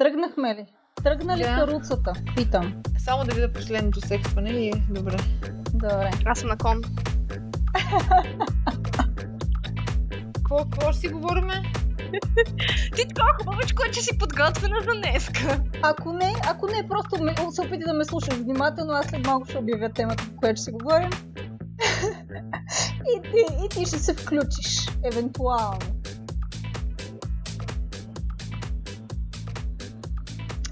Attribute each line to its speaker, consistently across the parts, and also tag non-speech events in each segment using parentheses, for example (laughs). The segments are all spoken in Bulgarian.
Speaker 1: Тръгнахме ли? Тръгна ли
Speaker 2: Да.
Speaker 1: каруцата? Питам.
Speaker 2: Само да видя последното сексване и добре.
Speaker 1: Добре.
Speaker 3: Аз съм на кон.
Speaker 2: Какво, ще си говориме?
Speaker 3: Ти така хубавичко е, че си подготвена за днеска.
Speaker 1: Ако не, ако не, просто ме, се опитай да ме слушаш внимателно, аз след малко ще обявя темата, по която ще си говорим. (laughs) и, ти, и ти ще се включиш, евентуално.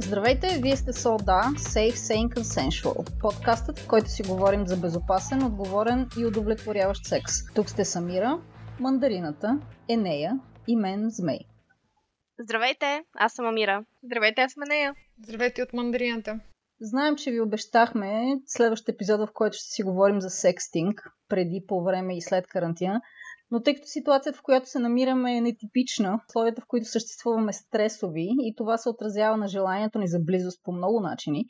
Speaker 1: Здравейте, вие сте Солда, Safe, Sane, Consensual. Подкастът, в който си говорим за безопасен, отговорен и удовлетворяващ секс. Тук сте Самира, Мандарината, Енея и мен, Змей.
Speaker 3: Здравейте, аз съм Амира. Здравейте, аз съм нея.
Speaker 2: Здравейте от мандарината.
Speaker 1: Знаем, че ви обещахме следващия епизод, в който ще си говорим за секстинг, преди, по време и след карантина. Но тъй като ситуацията, в която се намираме е нетипична, условията, в които съществуваме стресови и това се отразява на желанието ни за близост по много начини,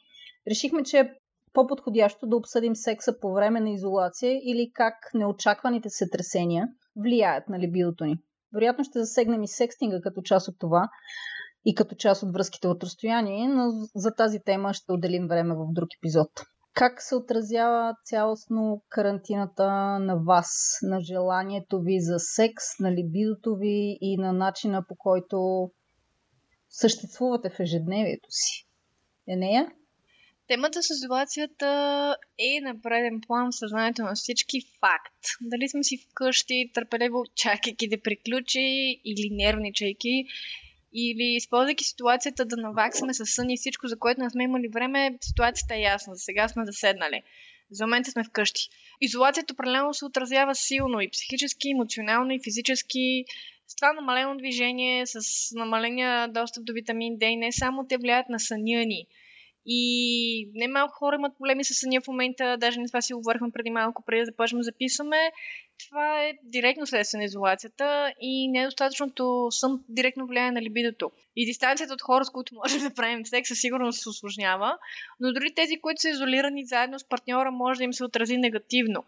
Speaker 1: решихме, че е по-подходящо да обсъдим секса по време на изолация или как неочакваните сътресения влияят на либидото ни. Вероятно ще засегнем и секстинга като част от това, и като част от връзките от разстояние, но за тази тема ще отделим време в друг епизод. Как се отразява цялостно карантината на вас, на желанието ви за секс, на либидото ви и на начина по който съществувате в ежедневието си? Енея?
Speaker 3: Темата с изолацията е на преден план в съзнанието на всички факт. Дали сме си вкъщи, търпеливо чакайки да приключи или нервничайки, или използвайки ситуацията да наваксаме със сън и всичко, за което не сме имали време, ситуацията е ясна. За сега сме заседнали. За момента сме вкъщи. Изолацията определено се отразява силно и психически, емоционално, и физически. С това намалено движение, с намаления достъп до витамин D, не само те влияят на съня ни. И немалко хора имат проблеми с съня в момента, даже не това си говорихме преди малко, преди да започнем записваме. Това е директно следствие на изолацията и недостатъчното сън директно влияе на либидото. И дистанцията от хора, с които можем да правим секс, със сигурност се осложнява, но дори тези, които са изолирани заедно с партньора, може да им се отрази негативно.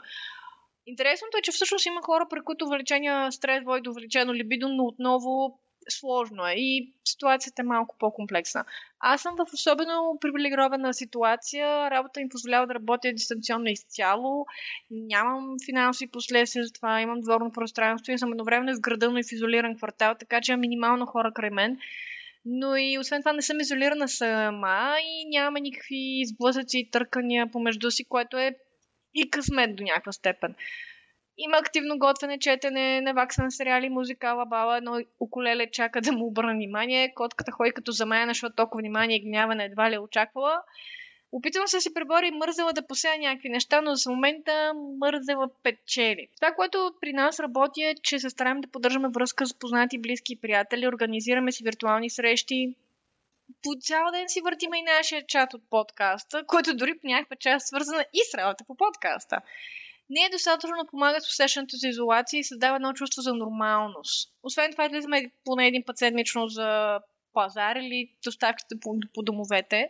Speaker 3: Интересното е, че всъщност има хора, при които увеличения стрес води до увеличено либидо, но отново сложно е и ситуацията е малко по-комплексна. Аз съм в особено привилегирована ситуация. Работа ми позволява да работя дистанционно изцяло. Нямам финансови последствия за това. Имам дворно пространство и съм едновременно изградено и в изолиран квартал, така че има минимално хора край мен. Но и освен това не съм изолирана сама и нямаме никакви сблъсъци и търкания помежду си, което е и късмет до някаква степен. Има активно готвене, четене, навакса на сериали, музика, лабала, едно уколеле чака да му обърна внимание. Котката ходи като за мен, защото толкова внимание и гняване едва ли е очаквала. Опитвам се да се преборя и мързела да посея някакви неща, но за момента мързела печели. Това, което при нас работи е, че се стараем да поддържаме връзка с познати, близки и приятели, организираме си виртуални срещи, по цял ден си въртиме и нашия чат от подкаста, който дори по някаква част свързана и с работа по подкаста. Не е достатъчно да помагат с усещането за изолация и създава едно чувство за нормалност. Освен това, излизаме поне един път седмично за пазар или доставките по, по домовете.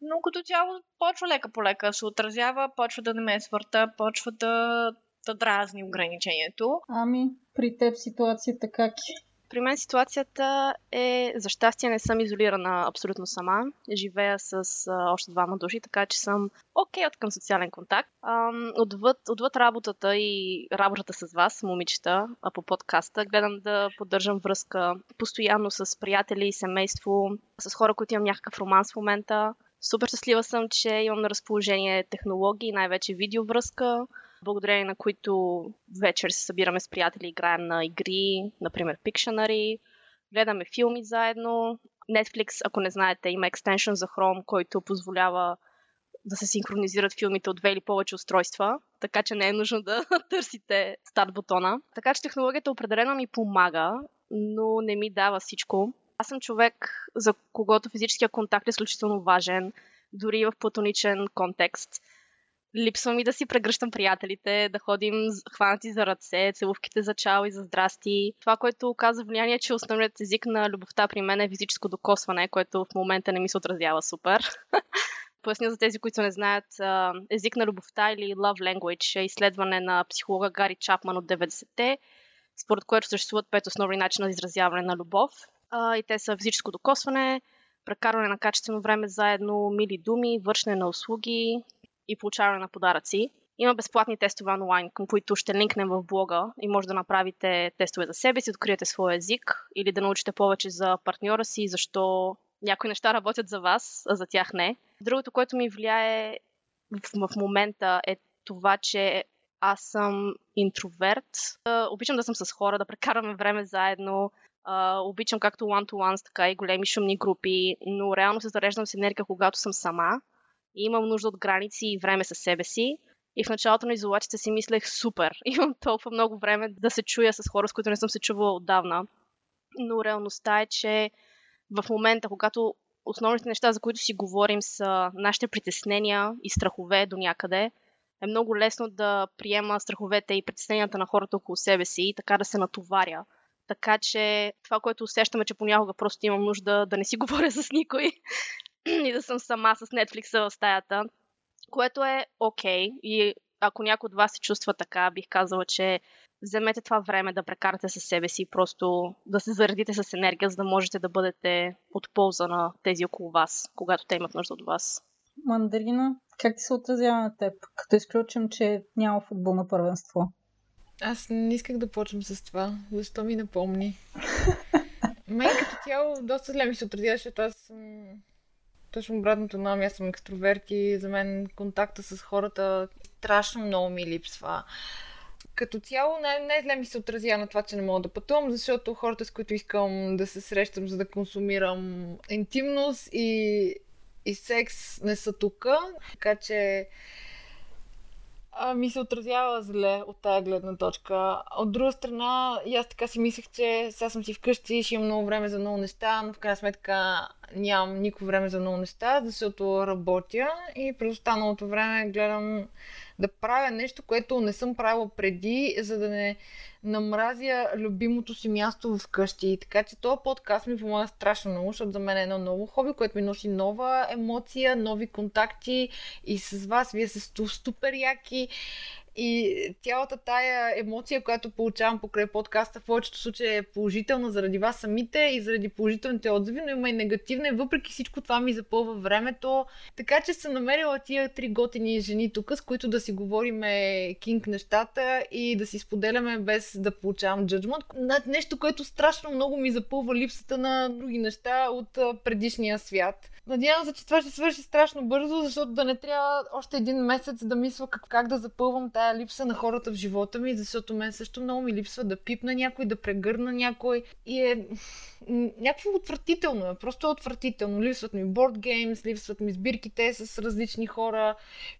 Speaker 3: Но като цяло почва лека по лека се отразява, почва да не ме свърта, почва да, да дразни ограничението.
Speaker 1: Ами, при теб ситуацията как е?
Speaker 4: При мен ситуацията е, за щастие не съм изолирана абсолютно сама. Живея с а, още двама души, така че съм окей от към социален контакт. Ам, отвъд, отвъд работата и работата с вас, момичета, а по подкаста, гледам да поддържам връзка постоянно с приятели и семейство, с хора, които имам някакъв роман в момента. Супер щастлива съм, че имам на разположение технологии, най-вече видеовръзка, благодарение на които вечер се събираме с приятели, играем на игри, например Pictionary, гледаме филми заедно. Netflix, ако не знаете, има екстеншън за Chrome, който позволява да се синхронизират филмите от две или повече устройства, така че не е нужно да (laughs) търсите старт бутона. Така че технологията определено ми помага, но не ми дава всичко. Аз съм човек, за когото физическия контакт е изключително важен, дори в платоничен контекст. Липсва ми да си прегръщам приятелите, да ходим хванати за ръце, целувките за чао и за здрасти. Това, което оказа влияние, е, че основният език на любовта при мен е физическо докосване, което в момента не ми се отразява супер. (laughs) Поясня за тези, които не знаят, език на любовта или love language е изследване на психолога Гари Чапман от 90-те, според което съществуват пет основни начина за изразяване на любов. И те са физическо докосване, прекарване на качествено време заедно, мили думи, вършне на услуги и получаване на подаръци. Има безплатни тестове онлайн, към които ще линкнем в блога и може да направите тестове за себе си, откриете своя език или да научите повече за партньора си, защо някои неща работят за вас, а за тях не. Другото, което ми влияе в, в момента е това, че аз съм интроверт. Обичам да съм с хора, да прекараме време заедно. обичам както one-to-ones, така и големи шумни групи, но реално се зареждам с енергия, когато съм сама. И имам нужда от граници и време със себе си. И в началото на изолацията си мислех, супер, (laughs) имам толкова много време да се чуя с хора, с които не съм се чувала отдавна. Но реалността е, че в момента, когато основните неща, за които си говорим, са нашите притеснения и страхове до някъде, е много лесно да приема страховете и притесненията на хората около себе си и така да се натоваря. Така че това, което усещаме, че понякога просто имам нужда да не си (laughs) говоря с никой (clears throat) и да съм сама с Netflix в стаята, което е окей. Okay. И ако някой от вас се чувства така, бих казала, че вземете това време да прекарате със себе си, просто да се заредите с енергия, за да можете да бъдете от полза на тези около вас, когато те имат нужда от вас.
Speaker 1: Мандарина, как ти се отразява на теб, като изключим, че няма футболно първенство?
Speaker 2: Аз не исках да почвам с това. Защо ми напомни? (laughs) Мен като цяло доста зле ми се отразява, защото аз съм точно обратното на аз съм екстроверт и за мен контакта с хората страшно много ми липсва. Като цяло най- най-зле ми се отразява на това, че не мога да пътувам, защото хората, с които искам да се срещам, за да консумирам интимност и, и секс, не са тук. Така че а, ми се отразява зле от тази гледна точка. От друга страна, и аз така си мислех, че сега съм си вкъщи, ще имам много време за много неща, но в крайна сметка нямам никакво време за много неща, защото работя и през останалото време гледам да правя нещо, което не съм правила преди, за да не намразя любимото си място вкъщи. Така че този подкаст ми помага страшно много, защото за мен е едно ново хоби, което ми носи нова емоция, нови контакти и с вас вие сте супер яки и цялата тая емоция, която получавам покрай подкаста, в повечето случаи е положителна заради вас самите и заради положителните отзиви, но има и негативна и въпреки всичко това ми запълва времето. Така че съм намерила тия три готини жени тук, с които да си говориме кинг нещата и да си споделяме без да получавам джаджмент. Нещо, което страшно много ми запълва липсата на други неща от предишния свят. Надявам се, че това ще свърши страшно бързо, защото да не трябва още един месец да мисля как, как да запълвам тая липса на хората в живота ми, защото мен също много ми липсва да пипна някой, да прегърна някой. И е някакво отвратително е, просто отвратително. Липсват ми борд геймс, липсват ми сбирките с различни хора,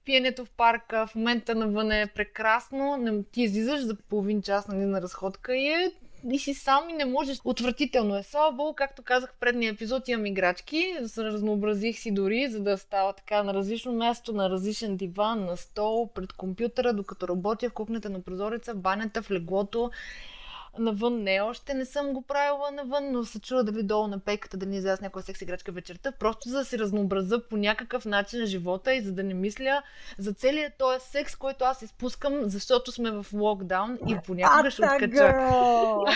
Speaker 2: пиенето в парка, в момента навън е прекрасно, ти излизаш за половин час нали, на разходка и е и си сам и не можеш. Отвратително е. Слава както казах в предния епизод, имам играчки. Разнообразих си дори, за да става така на различно място, на различен диван, на стол, пред компютъра, докато работя в кухнята на прозореца, в банята, в леглото навън не, още не съм го правила навън, но се чува дали долу на пейката да ни изляза с някоя секс играчка вечерта, просто за да си разнообраза по някакъв начин на живота и за да не мисля за целият този секс, който аз изпускам, защото сме в локдаун и понякога ще откача. (laughs)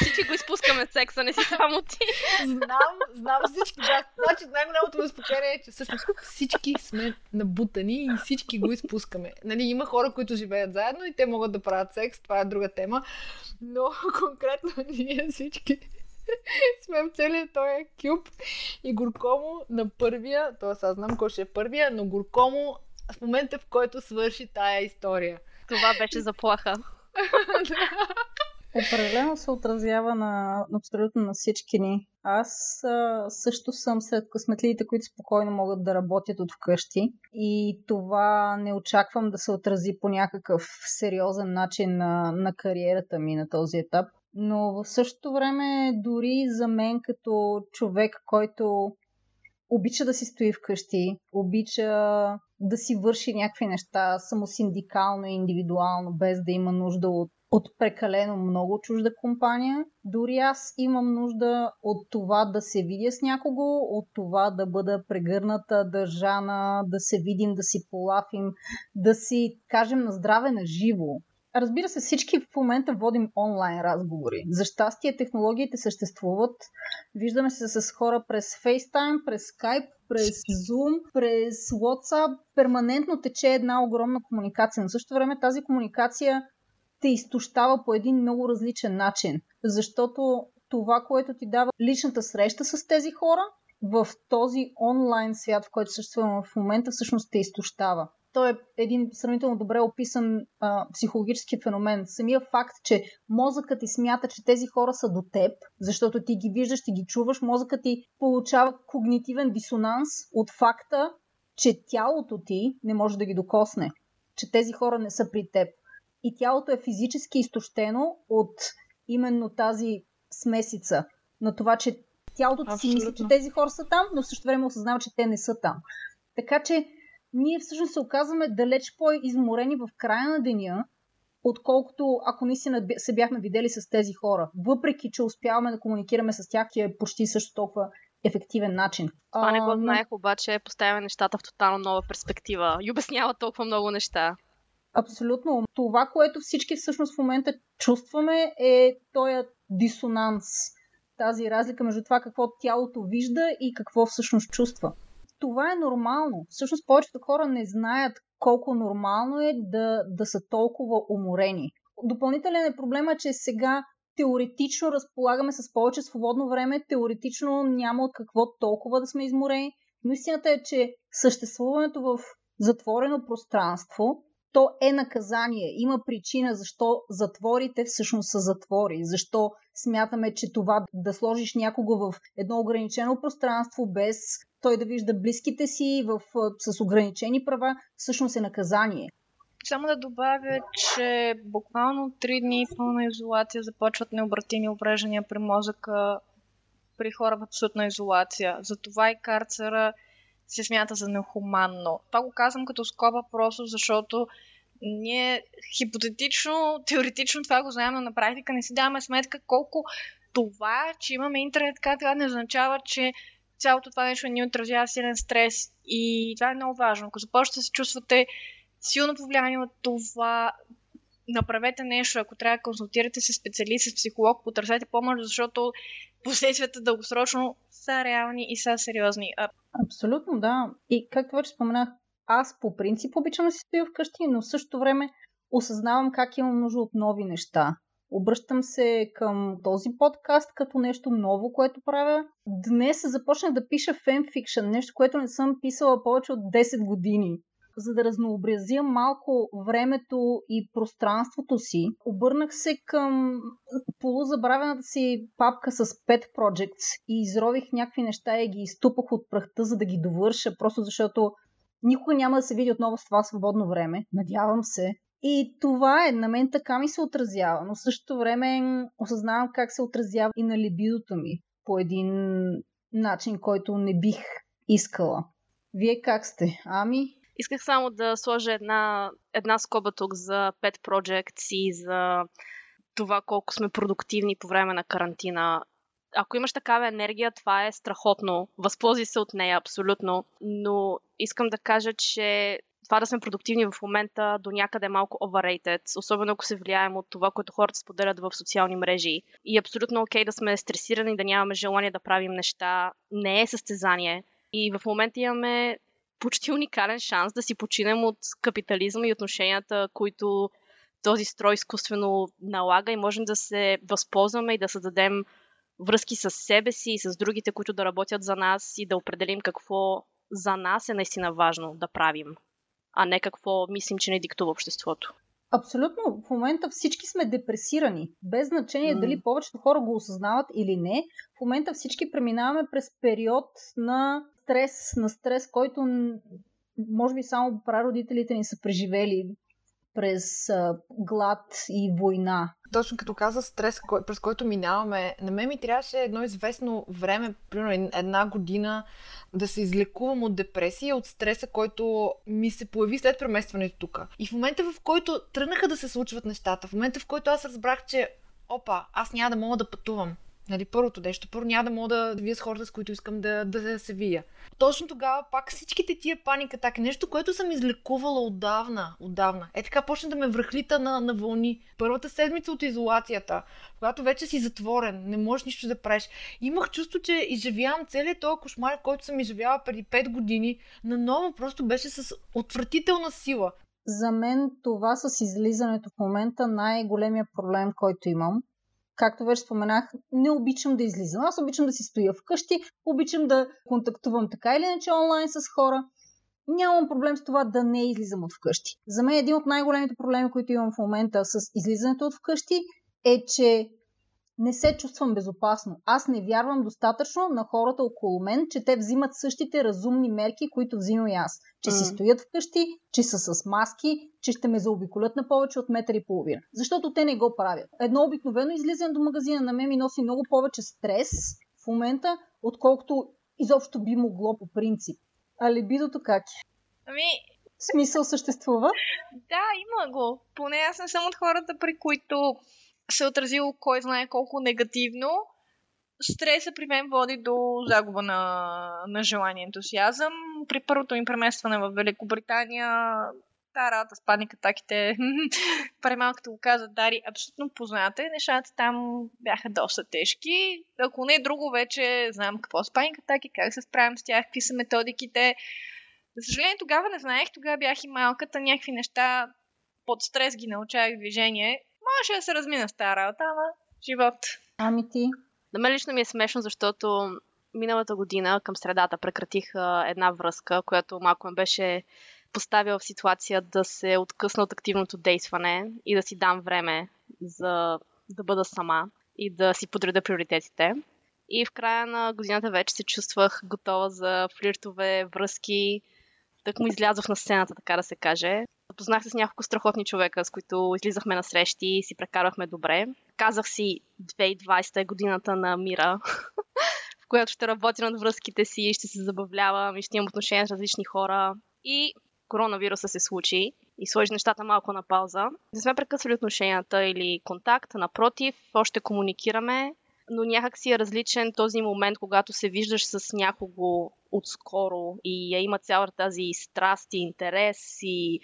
Speaker 4: Всички го изпускаме секса, не си само ти.
Speaker 1: Знам, знам всички. Да. Значи най-голямото успокоение е, че всъщност всички сме набутани и всички го изпускаме. Нали, има хора, които живеят заедно и те могат да правят секс, това е друга тема. Но (laughs) конкретно ние всички сме в целият този кюб и горкомо на първия, т.е. аз знам кой ще е първия, но горкомо в момента, в който свърши тая история.
Speaker 4: Това беше заплаха. (laughs)
Speaker 1: Определено се отразява на абсолютно на всички ни. Аз а, също съм сред късметливите, които спокойно могат да работят от вкъщи и това не очаквам да се отрази по някакъв сериозен начин на, на кариерата ми на този етап. Но в същото време дори за мен като човек, който обича да си стои вкъщи, обича да си върши някакви неща самосиндикално и индивидуално, без да има нужда от от прекалено много чужда компания. Дори аз имам нужда от това да се видя с някого, от това да бъда прегърната, държана, да се видим, да си полафим, да си кажем на здраве на живо. Разбира се, всички в момента водим онлайн разговори. За щастие технологиите съществуват. Виждаме се с хора през FaceTime, през Skype, през Zoom, през WhatsApp. Перманентно тече една огромна комуникация. Но в същото време тази комуникация те изтощава по един много различен начин. Защото това, което ти дава личната среща с тези хора, в този онлайн свят, в който съществуваме в момента, всъщност те изтощава. Той е един сравнително добре описан а, психологически феномен. Самия факт, че мозъкът ти смята, че тези хора са до теб, защото ти ги виждаш, ти ги чуваш, мозъкът ти получава когнитивен дисонанс от факта, че тялото ти не може да ги докосне, че тези хора не са при теб. И тялото е физически изтощено от именно тази смесица на това, че тялото ти си мисли, че тези хора са там, но в същото време осъзнава, че те не са там. Така че ние всъщност се оказваме далеч по-изморени в края на деня, отколкото ако наистина се бяхме видели с тези хора. Въпреки, че успяваме да комуникираме с тях, е почти също толкова ефективен начин.
Speaker 4: Това не го знаех, обаче поставя нещата в тотално нова перспектива и обяснява толкова много неща.
Speaker 1: Абсолютно. Това, което всички всъщност в момента чувстваме е този дисонанс. Тази разлика между това какво тялото вижда и какво всъщност чувства това е нормално. Всъщност повечето хора не знаят колко нормално е да, да са толкова уморени. Допълнителен е проблема, че сега теоретично разполагаме с повече свободно време, теоретично няма от какво толкова да сме изморени, но истината е, че съществуването в затворено пространство то е наказание. Има причина защо затворите всъщност са затвори. Защо смятаме, че това да сложиш някого в едно ограничено пространство без той да вижда близките си в, с ограничени права, всъщност е наказание.
Speaker 3: Само да добавя, че буквално три дни пълна изолация започват необратими увреждания при мозъка при хора в абсолютна изолация. Затова и карцера се смята за нехуманно. Това го казвам като скоба просто защото ние хипотетично, теоретично това го знаем, но на практика не си даваме сметка колко това, че имаме интернет, така това не означава, че цялото това нещо ни отразява силен стрес. И това е много важно. Ако започвате да се чувствате силно повлияние от това, направете нещо. Ако трябва да консултирате с специалист, с психолог, потърсете помощ, защото последствията дългосрочно са реални и са сериозни.
Speaker 1: Абсолютно, да. И както вече споменах, аз по принцип обичам да си стоя вкъщи, но в същото време осъзнавам как имам нужда от нови неща. Обръщам се към този подкаст като нещо ново, което правя. Днес започнах да пиша фенфикшн, нещо, което не съм писала повече от 10 години. За да разнообразя малко времето и пространството си, обърнах се към полузабравената си папка с Pet Projects и изрових някакви неща и ги изтупах от прахта, за да ги довърша, просто защото никога няма да се види отново с това свободно време. Надявам се. И това е, на мен така ми се отразява, но същото време осъзнавам как се отразява и на либидото ми по един начин, който не бих искала. Вие как сте? Ами?
Speaker 4: Исках само да сложа една, една скоба тук за Pet Projects и за това колко сме продуктивни по време на карантина ако имаш такава енергия, това е страхотно. Възползи се от нея абсолютно. Но искам да кажа, че това да сме продуктивни в момента до някъде е малко overrated, особено ако се влияем от това, което хората споделят в социални мрежи. И е абсолютно окей okay да сме стресирани, да нямаме желание да правим неща. Не е състезание. И в момента имаме почти уникален шанс да си починем от капитализма и отношенията, които този строй изкуствено налага и можем да се възползваме и да създадем връзки с себе си и с другите, които да работят за нас и да определим какво за нас е наистина важно да правим, а не какво мислим, че не диктува обществото.
Speaker 1: Абсолютно. В момента всички сме депресирани. Без значение mm. дали повечето хора го осъзнават или не. В момента всички преминаваме през период на стрес, на стрес, който може би само прародителите ни са преживели през а, глад и война.
Speaker 2: Точно като каза стрес, кой, през който минаваме, на мен ми трябваше едно известно време, примерно една година, да се излекувам от депресия, от стреса, който ми се появи след преместването тук. И в момента, в който тръгнаха да се случват нещата, в момента, в който аз разбрах, че опа, аз няма да мога да пътувам. Нали, първото нещо. Първо няма да мога да вия с хората, с които искам да, да се вия. Точно тогава пак всичките тия паника атаки, нещо, което съм излекувала отдавна, отдавна. Е така почна да ме връхлита на, на вълни. Първата седмица от изолацията, когато вече си затворен, не можеш нищо да правиш. Имах чувство, че изживявам целият този кошмар, който съм изживяла преди 5 години, наново просто беше с отвратителна сила.
Speaker 1: За мен това с излизането в момента най-големия проблем, който имам както вече споменах, не обичам да излизам. Аз обичам да си стоя вкъщи, обичам да контактувам така или иначе онлайн с хора. Нямам проблем с това да не излизам от вкъщи. За мен един от най-големите проблеми, които имам в момента с излизането от вкъщи е, че не се чувствам безопасно. Аз не вярвам достатъчно на хората около мен, че те взимат същите разумни мерки, които взимам и аз. Че mm. си стоят вкъщи, че са с маски, че ще ме заобиколят на повече от метър и половина. Защото те не го правят. Едно обикновено излизане до магазина на мен ми носи много повече стрес в момента, отколкото изобщо би могло по принцип. А либидото как е?
Speaker 3: Ами,
Speaker 1: Смисъл съществува?
Speaker 3: Да, има го. Поне аз не съм от хората, при които се е отразило кой знае колко негативно. Стреса при мен води до загуба на, на желание ентусиазъм. При първото ми преместване в Великобритания та работа с паник атаките, (laughs) го каза Дари, абсолютно позната. Нещата там бяха доста тежки. Ако не друго, вече знам какво са паник как се справям с тях, какви са методиките. За съжаление, тогава не знаех, тогава бях и малката, някакви неща под стрес ги научавах движение. Може да се размина с тази работа, ама живот.
Speaker 1: Ами ти?
Speaker 4: На мен лично ми е смешно, защото миналата година към средата прекратих една връзка, която малко ме беше поставила в ситуация да се откъсна от активното действане и да си дам време за да бъда сама и да си подреда приоритетите. И в края на годината вече се чувствах готова за флиртове, връзки. Так му излязох на сцената, така да се каже. Запознах се с няколко страхотни човека, с които излизахме на срещи и си прекарвахме добре. Казах си 2020 е годината на мира, (laughs) в която ще работя над връзките си, ще се забавлявам и ще имам отношения с различни хора. И коронавируса се случи и сложи нещата малко на пауза. Не сме прекъсвали отношенията или контакт, напротив, още комуникираме, но някак си е различен този момент, когато се виждаш с някого отскоро и я има цялата тази страст и интерес и,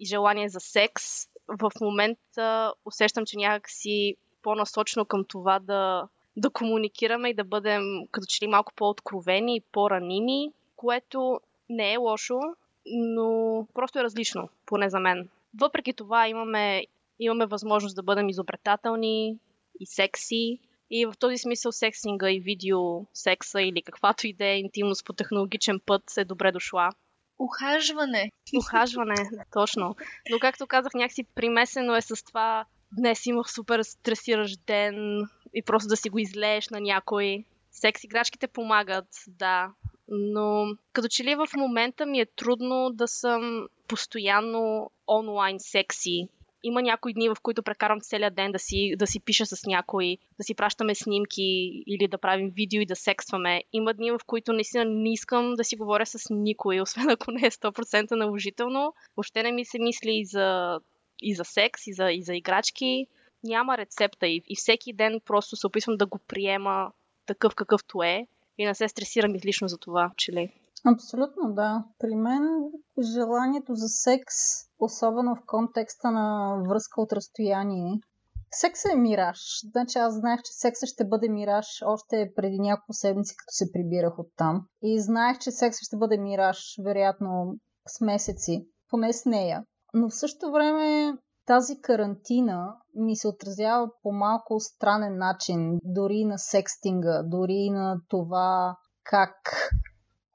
Speaker 4: и желание за секс. В момента усещам, че някак си по-насочно към това да, да комуникираме и да бъдем като че ли малко по-откровени и по-раними, което не е лошо, но просто е различно, поне за мен. Въпреки това имаме, имаме възможност да бъдем изобретателни и секси. И в този смисъл сексинга и видео секса или каквато и да е интимност по технологичен път е добре дошла.
Speaker 3: Ухажване.
Speaker 4: Ухажване, точно. Но както казах, някакси примесено е с това днес имах супер стресиращ ден и просто да си го излееш на някой. Секс играчките помагат, да, но като че ли в момента ми е трудно да съм постоянно онлайн секси. Има някои дни, в които прекарам целият ден да си, да си пиша с някой, да си пращаме снимки или да правим видео и да секстваме. Има дни, в които наистина не искам да си говоря с никой, (laughs) освен ако не е 100% наложително. Въобще не ми се мисли и за, и за секс, и за, и за играчки. Няма рецепта и, и всеки ден просто се опитвам да го приема такъв какъвто е и не се стресирам излишно за това, че ли.
Speaker 1: Абсолютно, да. При мен желанието за секс, особено в контекста на връзка от разстояние, Секс е мираж. Значи аз знаех, че секса ще бъде мираж още преди няколко седмици, като се прибирах от там. И знаех, че секса ще бъде мираж, вероятно, с месеци. Поне с нея. Но в същото време тази карантина ми се отразява по малко странен начин, дори на секстинга, дори на това как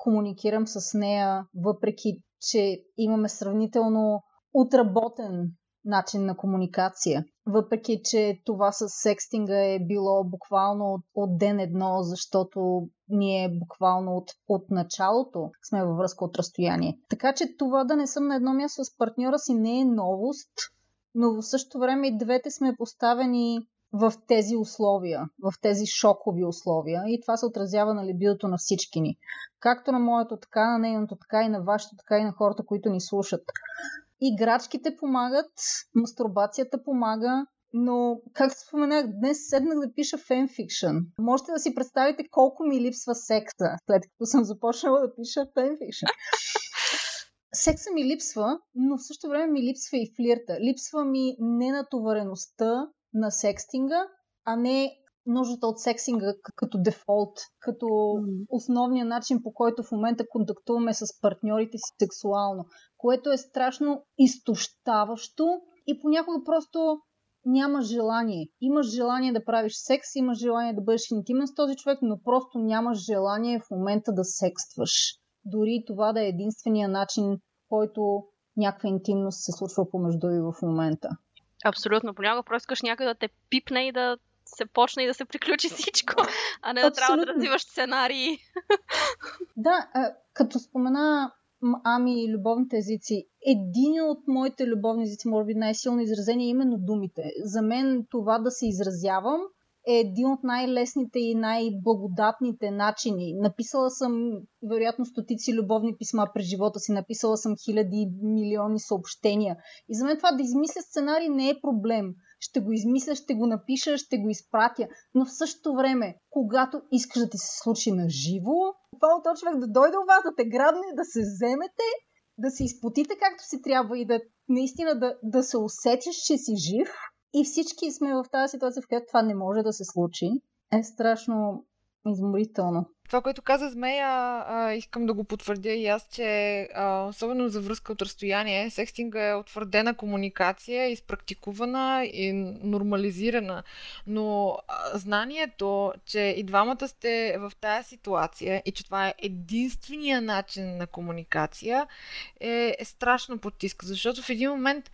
Speaker 1: комуникирам с нея, въпреки че имаме сравнително отработен начин на комуникация. Въпреки, че това с секстинга е било буквално от, от ден едно, защото ние буквално от, от началото сме във връзка от разстояние. Така че това да не съм на едно място с партньора си не е новост, но в същото време и двете сме поставени в тези условия, в тези шокови условия и това се отразява на либидото на всички ни. Както на моето, така на нейното, така и на вашето, така и на хората, които ни слушат. Играчките помагат, мастурбацията помага, Но, както споменах, днес седнах да пиша фенфикшн. Можете да си представите колко ми липсва секса, след като съм започнала да пиша фенфикшн. Секса ми липсва, но в същото време ми липсва и флирта. Липсва ми ненатовареността на секстинга, а не нуждата от сексинга като дефолт, като основния начин по който в момента контактуваме с партньорите си сексуално, което е страшно изтощаващо и понякога просто нямаш желание. Имаш желание да правиш секс, имаш желание да бъдеш интимен с този човек, но просто нямаш желание в момента да секстваш. Дори това да е единствения начин, който някаква интимност се случва помежду ви в момента.
Speaker 4: Абсолютно. Понякога просто искаш някой да те пипне и да се почне и да се приключи всичко, а не да трябва да развиваш сценарии.
Speaker 1: Да, като спомена Ами любовните езици. Един от моите любовни езици, може би най-силно изразение, е именно думите. За мен това да се изразявам е един от най-лесните и най-благодатните начини. Написала съм, вероятно, стотици любовни писма през живота си, написала съм хиляди, милиони съобщения. И за мен това да измисля сценарий не е проблем. Ще го измисля, ще го напиша, ще го изпратя. Но в същото време, когато искаш да ти се случи на живо, този човек да дойде у вас, да те грабне, да се вземете, да се изпотите както си трябва и да наистина да, да се усетиш, че си жив, и всички сме в тази ситуация, в която това не може да се случи, е страшно изморително.
Speaker 2: Това, което каза Змея, а, искам да го потвърдя и аз, че а, особено за връзка от разстояние, секстинга е утвърдена комуникация, изпрактикувана и нормализирана. Но а, знанието, че и двамата сте в тази ситуация и че това е единствения начин на комуникация, е, е страшно потиска, защото в един момент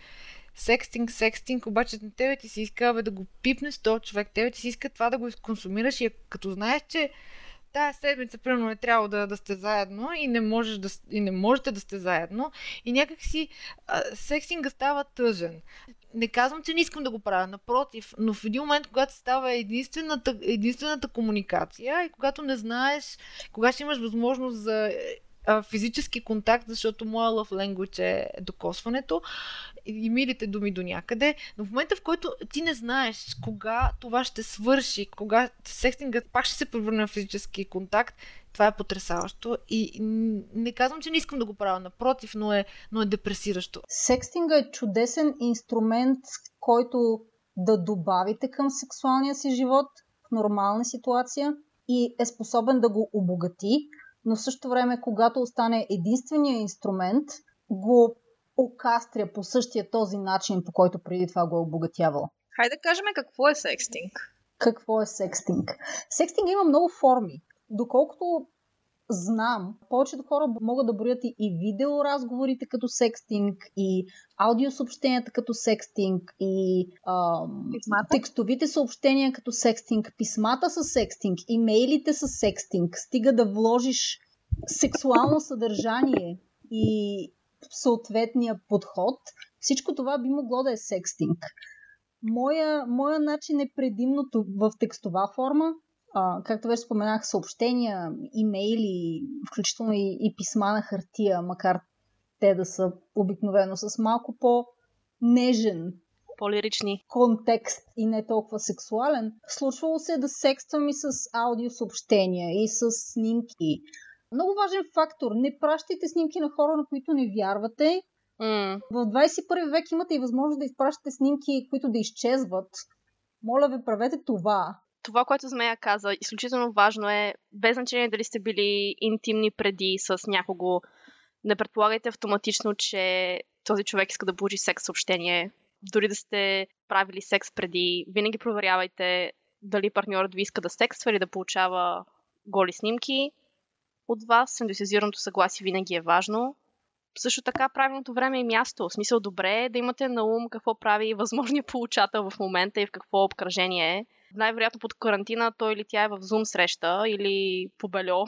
Speaker 2: секстинг, секстинг, обаче на тебе ти се иска бе, да го пипнеш този човек, тебе ти се иска това да го консумираш и като знаеш, че тази седмица, примерно, е трябвало да, да сте заедно и не, можеш да, и не можете да сте заедно и някак си сексинга става тъжен. Не казвам, че не искам да го правя, напротив, но в един момент, когато става единствената, единствената комуникация и когато не знаеш, кога ще имаш възможност за физически контакт, защото моя love language е докосването и милите думи до някъде, но в момента в който ти не знаеш кога това ще свърши, кога секстингът пак ще се превърне в физически контакт, това е потрясаващо и не казвам, че не искам да го правя, напротив, но е, но е депресиращо.
Speaker 1: Секстинга е чудесен инструмент, който да добавите към сексуалния си живот в нормална ситуация и е способен да го обогати, но в същото време, когато остане единствения инструмент, го окастря по същия този начин, по който преди това го е обогатявал.
Speaker 3: Хайде да кажем какво е секстинг.
Speaker 1: Какво е секстинг? Секстинг има много форми. Доколкото знам, повечето хора могат да броят и, и видеоразговорите като секстинг, и аудиосъобщенията като секстинг, и ам, текстовите съобщения като секстинг, писмата с секстинг, имейлите с секстинг. Стига да вложиш сексуално съдържание и съответния подход, всичко това би могло да е секстинг. Моя, моя начин е предимно в текстова форма, а, както вече споменах, съобщения, имейли, включително и, и писма на хартия, макар те да са обикновено с малко по-нежен
Speaker 4: по-лирични
Speaker 1: контекст и не толкова сексуален. Случвало се да секствам и с аудиосъобщения, и с снимки. Много важен фактор. Не пращайте снимки на хора, на които не вярвате.
Speaker 4: Mm.
Speaker 1: В 21 век имате и възможност да изпращате снимки, които да изчезват. Моля ви, правете това
Speaker 4: това, което Змея каза, изключително важно е, без значение дали сте били интимни преди с някого, не предполагайте автоматично, че този човек иска да получи секс съобщение. Дори да сте правили секс преди, винаги проверявайте дали партньорът ви иска да секства или да получава голи снимки от вас. Синдесизираното съгласие винаги е важно. Също така правилното време и място. В смисъл добре е да имате на ум какво прави възможният получател в момента и в какво обкръжение е най-вероятно под карантина той или тя е в зум среща, или по бельо,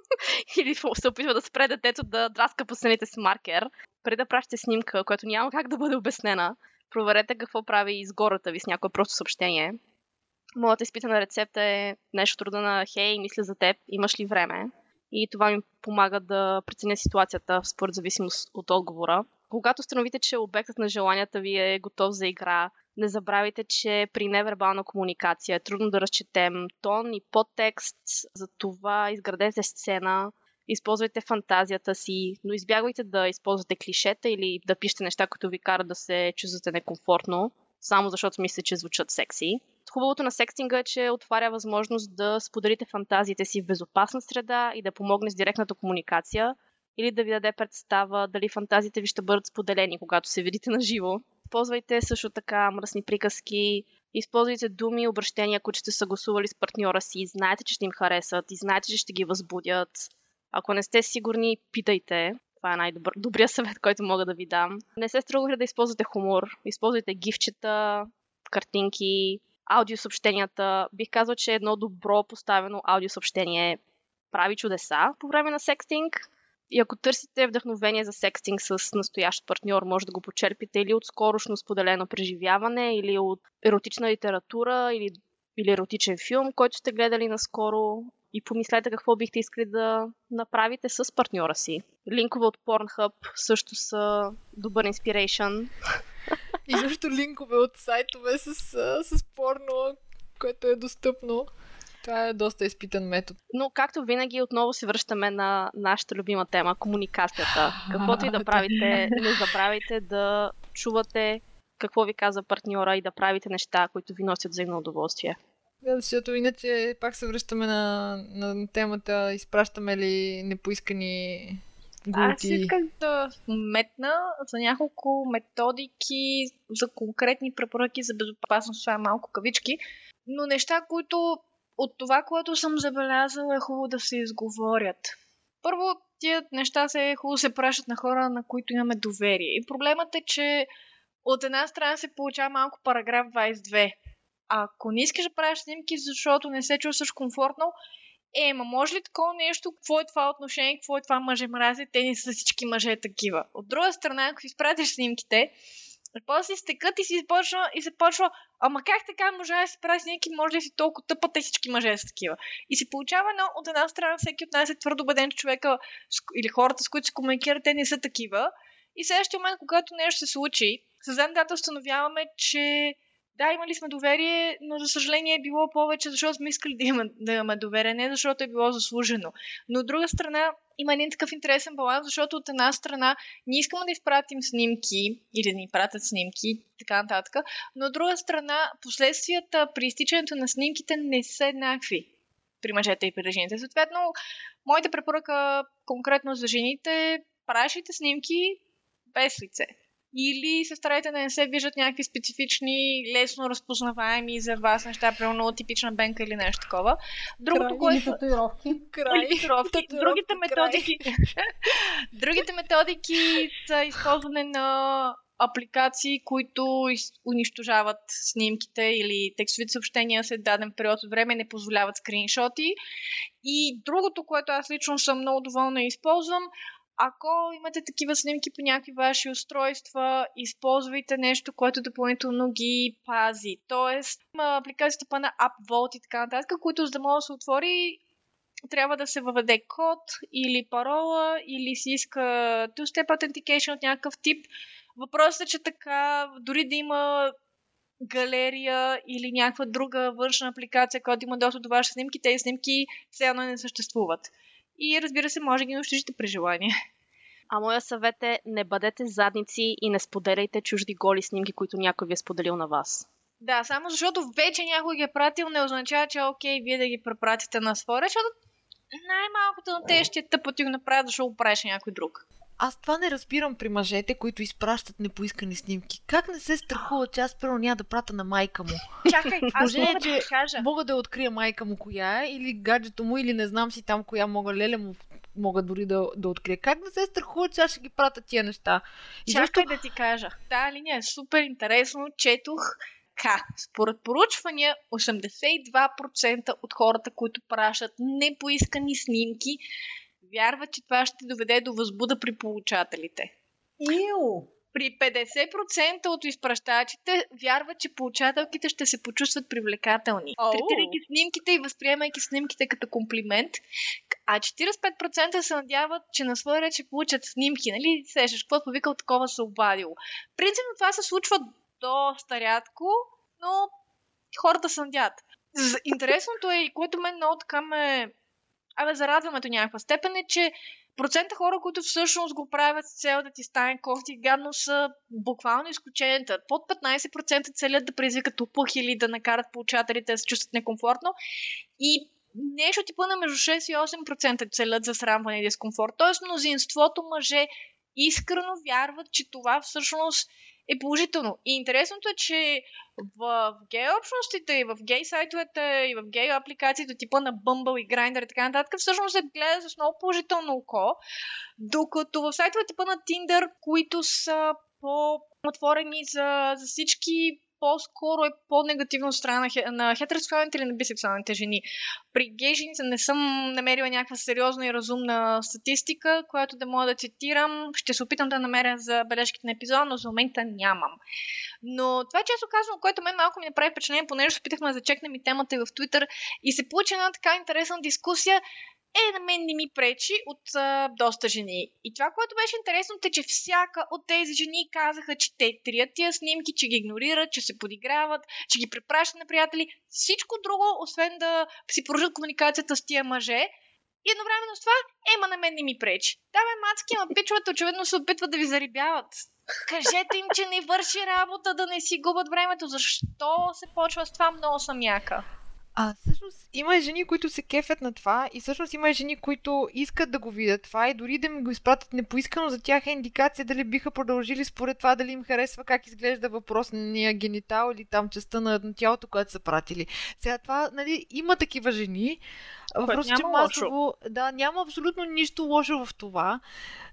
Speaker 4: (laughs) или се опитва да спре детето да драска по стените с маркер. Преди да пращате снимка, която няма как да бъде обяснена, проверете какво прави изгората ви с някое просто съобщение. Моята изпитана рецепта е нещо труда на хей, мисля за теб, имаш ли време? И това ми помага да преценя ситуацията според зависимост от отговора. Когато установите, че обектът на желанията ви е готов за игра, не забравяйте, че при невербална комуникация е трудно да разчетем тон и подтекст, за това изградете сцена, използвайте фантазията си, но избягвайте да използвате клишета или да пишете неща, които ви карат да се чувствате некомфортно, само защото мислите, че звучат секси. Хубавото на секстинга е, че отваря възможност да споделите фантазиите си в безопасна среда и да помогне с директната комуникация или да ви даде представа дали фантазиите ви ще бъдат споделени, когато се видите на живо. Използвайте също така мръсни приказки, използвайте думи и обращения, които сте съгласували с партньора си, знаете, че ще им харесат и знаете, че ще ги възбудят. Ако не сте сигурни, питайте. Това е най-добрият съвет, който мога да ви дам. Не се струвайте да използвате хумор. Използвайте гифчета, картинки, аудиосъобщенията. Бих казал, че едно добро поставено аудиосъобщение прави чудеса по време на секстинг. И ако търсите вдъхновение за секстинг с настоящ партньор, може да го почерпите или от скорошно споделено преживяване, или от еротична литература, или, или еротичен филм, който сте гледали наскоро. И помислете какво бихте искали да направите с партньора си. Линкове от Pornhub също са добър инспирейшн.
Speaker 2: И също линкове от сайтове с, с порно, което е достъпно. Това е доста изпитан метод.
Speaker 4: Но, както винаги, отново се връщаме на нашата любима тема комуникацията. Каквото и (laughs) да правите, не забравяйте да чувате какво ви казва партньора и да правите неща, които ви носят взаимно удоволствие.
Speaker 2: Да, защото иначе пак се връщаме на, на темата, изпращаме ли непоискани.
Speaker 3: Аз исках да метна за няколко методики, за конкретни препоръки за безопасност, това е малко кавички, но неща, които от това, което съм забелязала, е хубаво да се изговорят. Първо, тия неща се е хубаво се пращат на хора, на които имаме доверие. И проблемът е, че от една страна се получава малко параграф 22. Ако не искаш да правиш снимки, защото не се чувстваш комфортно, е, ма може ли такова нещо? Какво е това отношение? Какво е това мъже мрази? Те не са всички мъже такива. От друга страна, ако изпратиш снимките, после се стекат и се почва, и се почва, ама как така може да си прави снимки, може ли си толкова тъпа, те всички мъже са такива. И се получава едно, от една страна всеки от нас е твърдо убеден, че човека или хората, с които се комуникират, те не са такива. И следващия момент, когато нещо се случи, с дата установяваме, че да, имали сме доверие, но за съжаление е било повече, защото сме искали да, има, да имаме доверие, не защото е било заслужено. Но от друга страна, има един такъв интересен баланс, защото от една страна ние искаме да изпратим снимки или да ни пратят снимки така нататък, но от друга страна последствията при изтичането на снимките не са еднакви при мъжете и при жените. Съответно, моята препоръка конкретно за жените, пращайте снимки без лице или се старайте да не се виждат някакви специфични, лесно разпознаваеми за вас неща, примерно типична бенка или нещо такова.
Speaker 1: Другото, което... Или татуировки.
Speaker 3: Край. Татуировки. Другите методики... (laughs) Другите методики са използване на апликации, които унищожават снимките или текстовите съобщения след даден период от време не позволяват скриншоти. И другото, което аз лично съм много доволна и използвам, ако имате такива снимки по някакви ваши устройства, използвайте нещо, което допълнително ги пази. Тоест, има апликацията па на Upvote и така нататък, които за да може да се отвори, трябва да се въведе код или парола, или си иска two-step authentication от някакъв тип. Въпросът е, че така, дори да има галерия или някаква друга външна апликация, която има достъп до вашите снимки, тези снимки все едно не съществуват. И разбира се, може да ги унищожите при желание.
Speaker 4: А моя съвет е не бъдете задници и не споделяйте чужди голи снимки, които някой ви е споделил на вас.
Speaker 3: Да, само защото вече някой ги е пратил, не означава, че окей вие да ги препратите на своя, защото най-малкото на те ще тъпо ти го направят, защото го правиш някой друг.
Speaker 2: Аз това не разбирам при мъжете, които изпращат непоискани снимки. Как не се страхува, че аз първо няма да прата на майка му?
Speaker 3: Чакай, аз мога да
Speaker 2: че кажа. Мога да открия майка му коя е, или гаджето му, или не знам си там коя мога, леле му мога дори да, да открия. Как да се страхува, че аз ще ги пратя тия неща?
Speaker 3: И Чакай защо... да ти кажа. Та линия е супер интересно. Четох Ка, според поручвания, 82% от хората, които пращат непоискани снимки, вярват, че това ще доведе до възбуда при получателите.
Speaker 1: Иу!
Speaker 3: При 50% от изпращачите вярват, че получателките ще се почувстват привлекателни. Oh. Третирайки снимките и възприемайки снимките като комплимент, а 45% се надяват, че на своя реч ще получат снимки, нали? Сещаш, какво повикал, такова се обадило. Принципно това се случва доста рядко, но хората се надяват. Интересното е, и което мен много така ме... Абе, зарадваме до някаква степен е, че процента хора, които всъщност го правят с цел да ти стане кофти гадно са буквално изключенията. Под 15% целят да предизвикат опух или да накарат получателите да се чувстват некомфортно. И нещо типа на между 6 и 8% целят за срамване и дискомфорт. Тоест мнозинството мъже искрено вярват, че това всъщност е положително. И интересното е, че в гей общностите и в гей сайтовете и в гей апликациите типа на Bumble и Grindr и така нататък всъщност се гледа с много положително око, докато в сайтовете типа на Tinder, които са по-отворени за, за всички по-скоро е по-негативно страна на, на хетеросексуалните или на бисексуалните жени. При гей жените не съм намерила някаква сериозна и разумна статистика, която да мога да цитирам. Ще се опитам да намеря за бележките на епизода, но за момента нямам. Но това често казано, което мен малко ми направи впечатление, понеже се опитахме да зачекнем и темата и в Twitter и се получи една така интересна дискусия е, на мен не ми пречи от а, доста жени. И това, което беше интересно, е, че всяка от тези жени казаха, че те трият тия снимки, че ги игнорират, че се подиграват, че ги препращат на приятели. Всичко друго, освен да си продължат комуникацията с тия мъже. И едновременно с това, ема на мен не ми пречи. Да, бе, мацки, ама пичовете очевидно се опитват да ви зарибяват. Кажете им, че не върши работа, да не си губят времето. Защо се почва с това много самяка?
Speaker 2: А всъщност има жени, които се кефят на това и всъщност има жени, които искат да го видят това и дори да ми го изпратят непоискано, за тях е индикация дали биха продължили според това, дали им харесва как изглежда въпросния генитал или там частта на, на тялото, което са пратили. Сега това, нали, има такива жени. Въпросът, че масово, да, няма абсолютно нищо лошо в това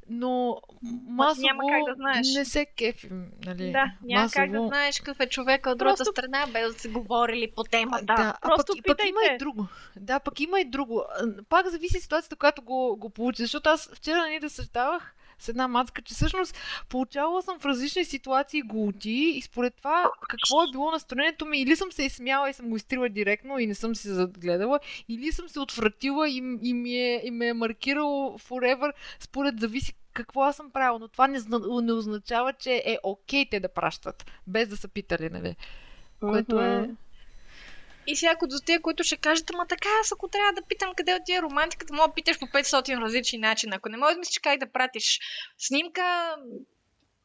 Speaker 2: но масово няма как да знаеш. не се кефим. Нали?
Speaker 3: Да, няма масово... как да знаеш какъв е човека от другата Просто... страна, без да се говорили по темата. Да,
Speaker 2: да. Просто а пък, пък има и друго. Да, пък има и друго. Пак зависи ситуацията, която го, го получи. Защото аз вчера не нали, да съждавах с една мацка, че всъщност получавала съм в различни ситуации голоти и според това какво е било настроението ми, или съм се изсмяла и съм го изтрила директно и не съм се загледала, или съм се отвратила и, и, ми, е, и ме е маркирало forever, според зависи какво аз съм правил, но това не, не означава, че е окей те да пращат, без да са питали, нали? Което е...
Speaker 3: И сега ако до тия, които ще кажат, ама така, аз ако трябва да питам къде отива романтиката, мога да питаш по 500 различни начина. Ако не можеш мислиш как да пратиш снимка,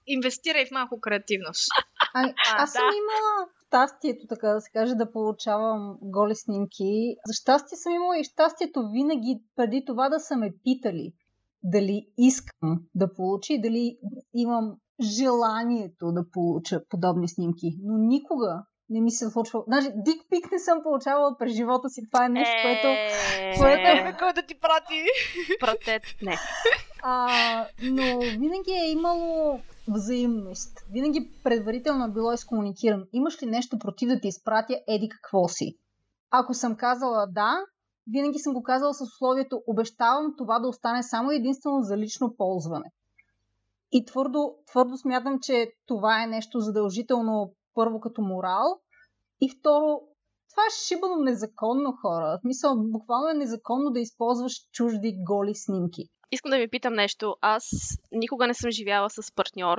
Speaker 3: инвестирай в малко креативност. (laughs)
Speaker 1: А, аз съм да. имала щастието, така да се каже, да получавам голи снимки. За щастие съм имала и щастието винаги преди това да са ме питали дали искам да получа и дали имам желанието да получа подобни снимки. Но никога не ми се случва. Даже дик пик не съм получавала през живота си. Това е нещо, което...
Speaker 2: Е, което е кой да ти прати.
Speaker 4: Пратет, не.
Speaker 1: А, но винаги е имало взаимност. Винаги предварително е било изкомуникирано. Имаш ли нещо против да ти изпратя еди какво си? Ако съм казала да, винаги съм го казала с условието обещавам това да остане само единствено за лично ползване. И твърдо, твърдо смятам, че това е нещо задължително първо като морал и второ, това е шибано незаконно хора. В смисъл, буквално е незаконно да използваш чужди голи снимки.
Speaker 4: Искам да ви питам нещо. Аз никога не съм живяла с партньор.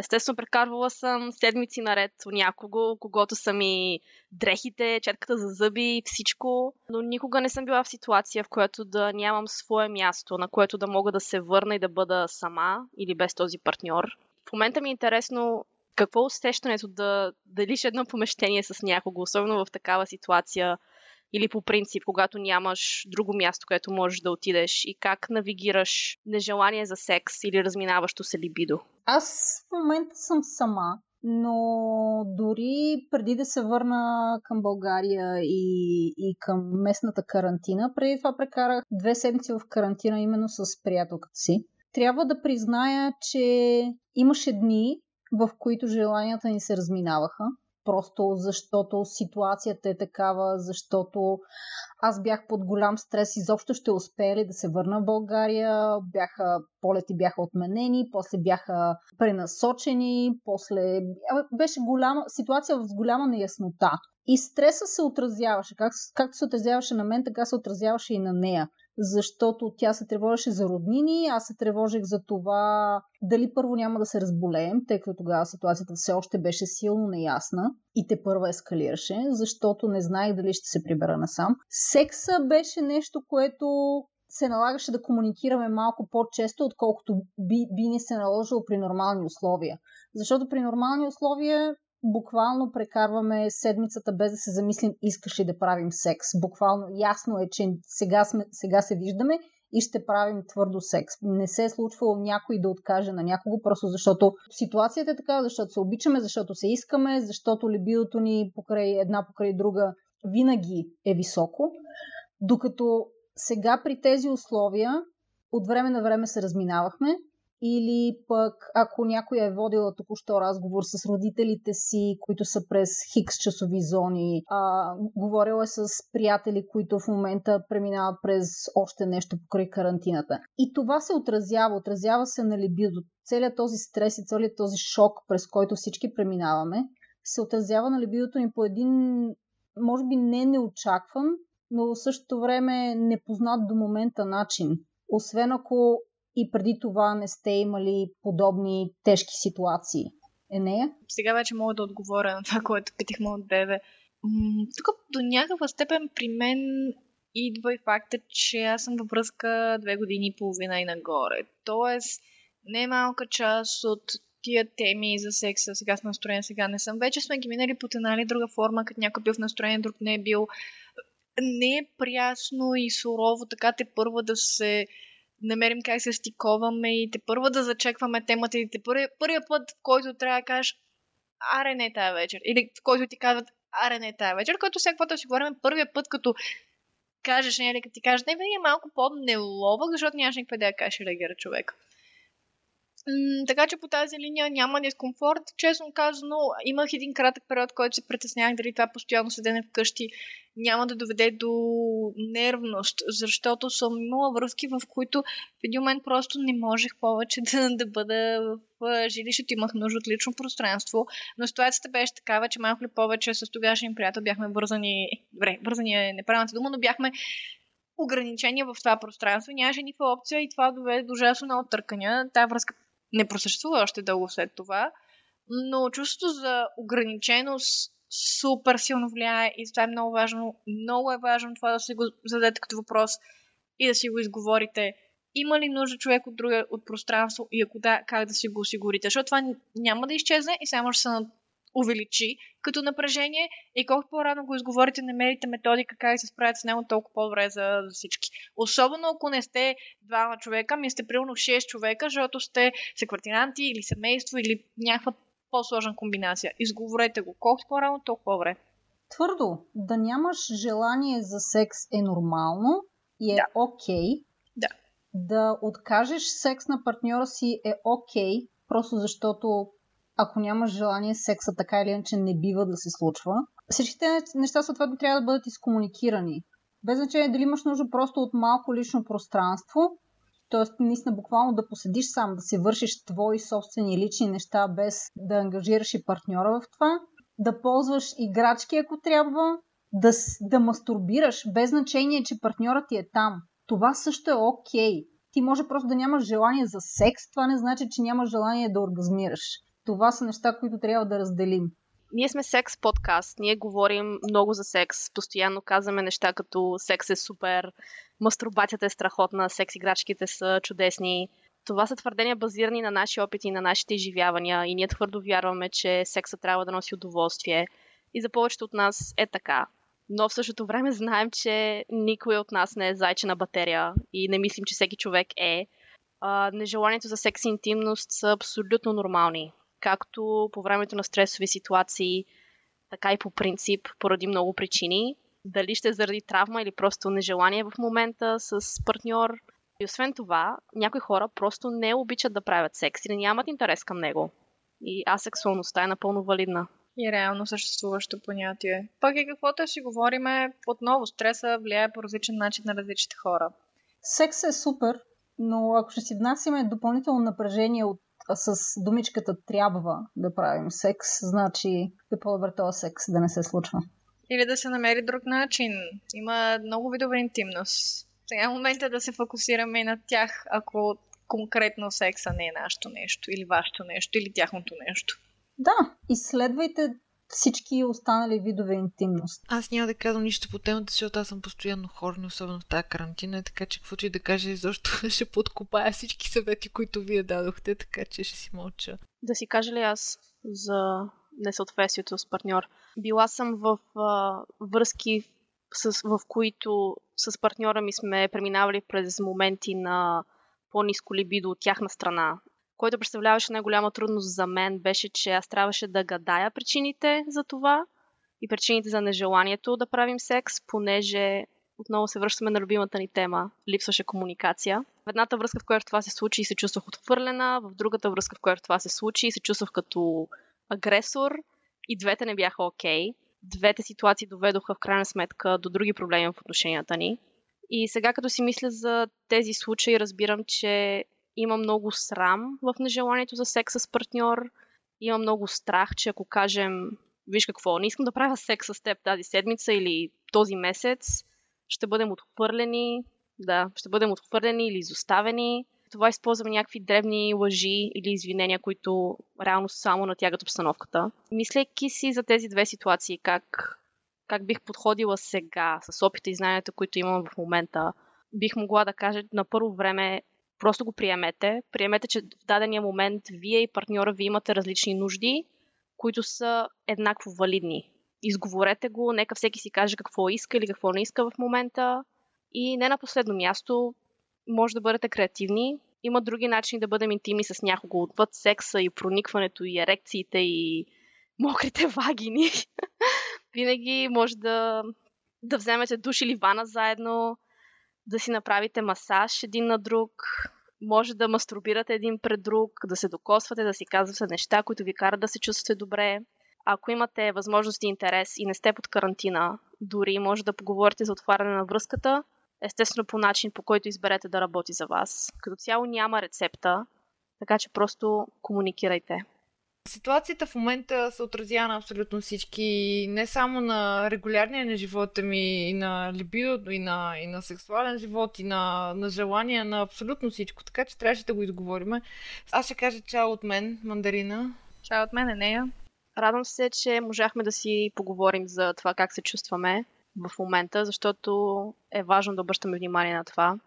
Speaker 4: Естествено, прекарвала съм седмици наред у някого, когато са ми дрехите, четката за зъби, всичко, но никога не съм била в ситуация, в която да нямам свое място, на което да мога да се върна и да бъда сама или без този партньор. В момента ми е интересно какво усещането да делиш едно помещение с някого, особено в такава ситуация, или по принцип, когато нямаш друго място, където можеш да отидеш и как навигираш нежелание за секс или разминаващо се либидо?
Speaker 1: Аз в момента съм сама, но дори преди да се върна към България и, и към местната карантина, преди това прекарах две седмици в карантина именно с приятелката си. Трябва да призная, че имаше дни, в които желанията ни се разминаваха. Просто защото ситуацията е такава, защото аз бях под голям стрес, изобщо ще успея ли да се върна в България, бяха, полети бяха отменени, после бяха пренасочени, после беше голяма ситуация с голяма неяснота. И стреса се отразяваше. Как, както се отразяваше на мен, така се отразяваше и на нея. Защото тя се тревожеше за роднини, аз се тревожих за това дали първо няма да се разболеем, тъй като тогава ситуацията все още беше силно неясна и те първа ескалираше, защото не знаех дали ще се прибера насам. Секса беше нещо, което се налагаше да комуникираме малко по-често, отколкото би, би ни се наложило при нормални условия. Защото при нормални условия буквално прекарваме седмицата без да се замислим искаш ли да правим секс. Буквално ясно е, че сега, сме, сега се виждаме и ще правим твърдо секс. Не се е случвало някой да откаже на някого, просто защото ситуацията е така, защото се обичаме, защото се искаме, защото либидото ни покрай една покрай друга винаги е високо. Докато сега при тези условия от време на време се разминавахме, или пък ако някой е водила току-що разговор с родителите си, които са през хикс часови зони, а, говорила е с приятели, които в момента преминават през още нещо покрай карантината. И това се отразява, отразява се на либидо. Целият този стрес и целият този шок, през който всички преминаваме, се отразява на либидото ни по един, може би не неочакван, но в същото време непознат до момента начин. Освен ако и преди това не сте имали подобни тежки ситуации? Е нея?
Speaker 3: Сега вече мога да отговоря на това, което питахме от тебе. Тук до някаква степен при мен идва и факта, че аз съм във връзка две години и половина и нагоре. Тоест, не малка част от тия теми за секса, сега сме настроен, сега не съм. Вече сме ги минали по една или друга форма, като някой бил в настроение, друг не е бил. Не е прясно и сурово, така те първа да се намерим как се стиковаме и те първо да зачекваме темата и те първия, първия път, в който трябва да кажеш аре не тая вечер. Или в който ти казват аре не тая вечер, който всяка път да си говорим първия път, като кажеш, не, като ти кажеш, не, е малко по-неловък, защото нямаш никаква как ще реагира човек. Така че по тази линия няма дискомфорт. Честно казано, имах един кратък период, който се притеснях дали това постоянно седене вкъщи няма да доведе до нервност, защото съм имала връзки, в които в един момент просто не можех повече да, да бъда в жилището, имах нужда от лично пространство, но ситуацията беше такава, че малко ли повече с тогашния приятел бяхме бързани, добре, бързани е неправилната дума, но бяхме ограничения в това пространство, нямаше никаква опция и това доведе до ужасно много търкания. Тая връзка не просъществува още дълго след това, но чувството за ограниченост супер силно влияе и това е много важно. Много е важно това да си го зададете като въпрос и да си го изговорите. Има ли нужда човек от друга, от пространство и ако да, как да си го осигурите? Защото това няма да изчезне и само ще се увеличи като напрежение и колкото по-рано го изговорите, намерите методика как да се справят с него, толкова по-добре за, за всички. Особено ако не сте двама човека, ми сте примерно 6 човека, защото сте секвартиранти или семейство или някаква по-сложна комбинация. Изговорете го. Колкото по-рано, толкова по-добре.
Speaker 1: Твърдо, да нямаш желание за секс е нормално и е окей.
Speaker 3: Да. Okay. Да.
Speaker 1: Да откажеш секс на партньора си е окей, okay, просто защото ако нямаш желание, секса така или иначе не бива да се случва. Всичките неща съответно трябва да бъдат изкомуникирани. Без значение дали имаш нужда просто от малко лично пространство, Тоест, наистина буквално да поседиш сам, да си вършиш твои собствени лични неща, без да ангажираш и партньора в това, да ползваш играчки, ако трябва, да, да мастурбираш, без значение, че партньорът ти е там. Това също е окей. Okay. Ти може просто да нямаш желание за секс, това не значи, че нямаш желание да оргазмираш. Това са неща, които трябва да разделим.
Speaker 4: Ние сме секс подкаст, ние говорим много за секс, постоянно казваме неща като секс е супер, мастурбацията е страхотна, секс играчките са чудесни. Това са твърдения базирани на наши опити и на нашите изживявания и ние твърдо вярваме, че секса трябва да носи удоволствие и за повечето от нас е така. Но в същото време знаем, че никой от нас не е зайчена батерия и не мислим, че всеки човек е. А, нежеланието за секс и интимност са абсолютно нормални както по времето на стресови ситуации, така и по принцип, поради много причини. Дали ще е заради травма или просто нежелание в момента с партньор. И освен това, някои хора просто не обичат да правят секс или нямат интерес към него. И асексуалността е напълно валидна.
Speaker 3: и реално съществуващо понятие. Пък и каквото си говориме, отново стреса влияе по различен начин на различните хора.
Speaker 1: Секс е супер, но ако ще си внасяме допълнително напрежение от, с думичката трябва да правим секс, значи е по-добре този секс да не се случва.
Speaker 3: Или да се намери друг начин. Има много видове интимност. Сега е момента да се фокусираме и на тях, ако конкретно секса не е нашето нещо, или вашето нещо, или тяхното нещо.
Speaker 1: Да, изследвайте всички останали видове интимност.
Speaker 2: Аз няма да казвам нищо по темата, защото аз съм постоянно хорни, особено в тази карантина, така че каквото и да кажа, защо (laughs) ще подкопая всички съвети, които вие дадохте, така че ще си мълча.
Speaker 4: Да си кажа ли аз за несъответствието с партньор? Била съм в а, връзки, с, в които с партньора ми сме преминавали през моменти на по-низко либидо от тяхна страна който представляваше най-голяма трудност за мен, беше, че аз трябваше да гадая причините за това и причините за нежеланието да правим секс, понеже отново се връщаме на любимата ни тема липсваше комуникация. В едната връзка, в която това се случи, се чувствах отхвърлена, в другата връзка, в която това се случи, се чувствах като агресор и двете не бяха окей. Okay. Двете ситуации доведоха в крайна сметка до други проблеми в отношенията ни. И сега като си мисля за тези случаи, разбирам, че има много срам в нежеланието за секс с партньор. Има много страх, че ако кажем, виж какво, не искам да правя секс с теб тази седмица или този месец, ще бъдем отхвърлени, да, ще бъдем отхвърлени или изоставени. Това използваме някакви древни лъжи или извинения, които реално само натягат обстановката. Мислейки си за тези две ситуации, как, как бих подходила сега с опита и знанията, които имам в момента, бих могла да кажа на първо време Просто го приемете. Приемете, че в дадения момент вие и партньора ви имате различни нужди, които са еднакво валидни. Изговорете го, нека всеки си каже какво иска или какво не иска в момента. И не на последно място, може да бъдете креативни. Има други начини да бъдем интими с някого отвъд секса и проникването и ерекциите и (laughs) мокрите вагини. (laughs) Винаги може да, да вземете душ или вана заедно, да си направите масаж един на друг, може да мастурбирате един пред друг, да се докосвате, да си казвате неща, които ви карат да се чувствате добре. Ако имате възможност и интерес и не сте под карантина, дори може да поговорите за отваряне на връзката, естествено по начин, по който изберете да работи за вас. Като цяло няма рецепта, така че просто комуникирайте.
Speaker 2: Ситуацията в момента се отразява на абсолютно всички, не само на регулярния на живота ми, и на либидото, и на, и на сексуален живот, и на, на желания, на абсолютно всичко. Така че трябваше да го изговорим. Аз ще кажа чао от мен, Мандарина.
Speaker 3: Чао от мен, нея.
Speaker 4: Радвам се, че можахме да си поговорим за това как се чувстваме в момента, защото е важно да обръщаме внимание на това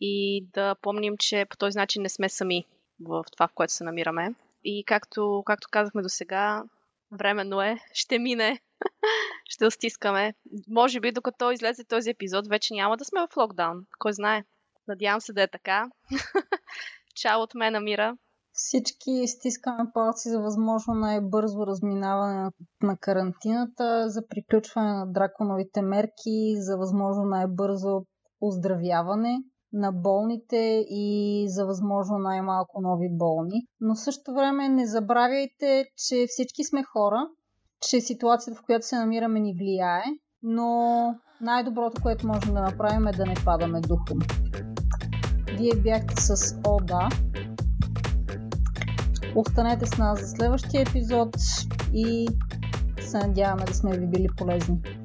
Speaker 4: и да помним, че по този начин не сме сами в това, в което се намираме. И както, както казахме до сега, временно е, ще мине, (laughs) ще стискаме. Може би докато излезе този епизод, вече няма да сме в локдаун. Кой знае? Надявам се да е така. (laughs) Чао от мен, Амира.
Speaker 1: Всички стискаме палци за възможно най-бързо разминаване на, на карантината, за приключване на драконовите мерки, за възможно най-бързо оздравяване на болните и за възможно най-малко нови болни. Но в същото време не забравяйте, че всички сме хора, че ситуацията, в която се намираме, ни влияе, но най-доброто, което можем да направим е да не падаме духом. Вие бяхте с Ода. Останете с нас за следващия епизод и се надяваме да сме ви били полезни.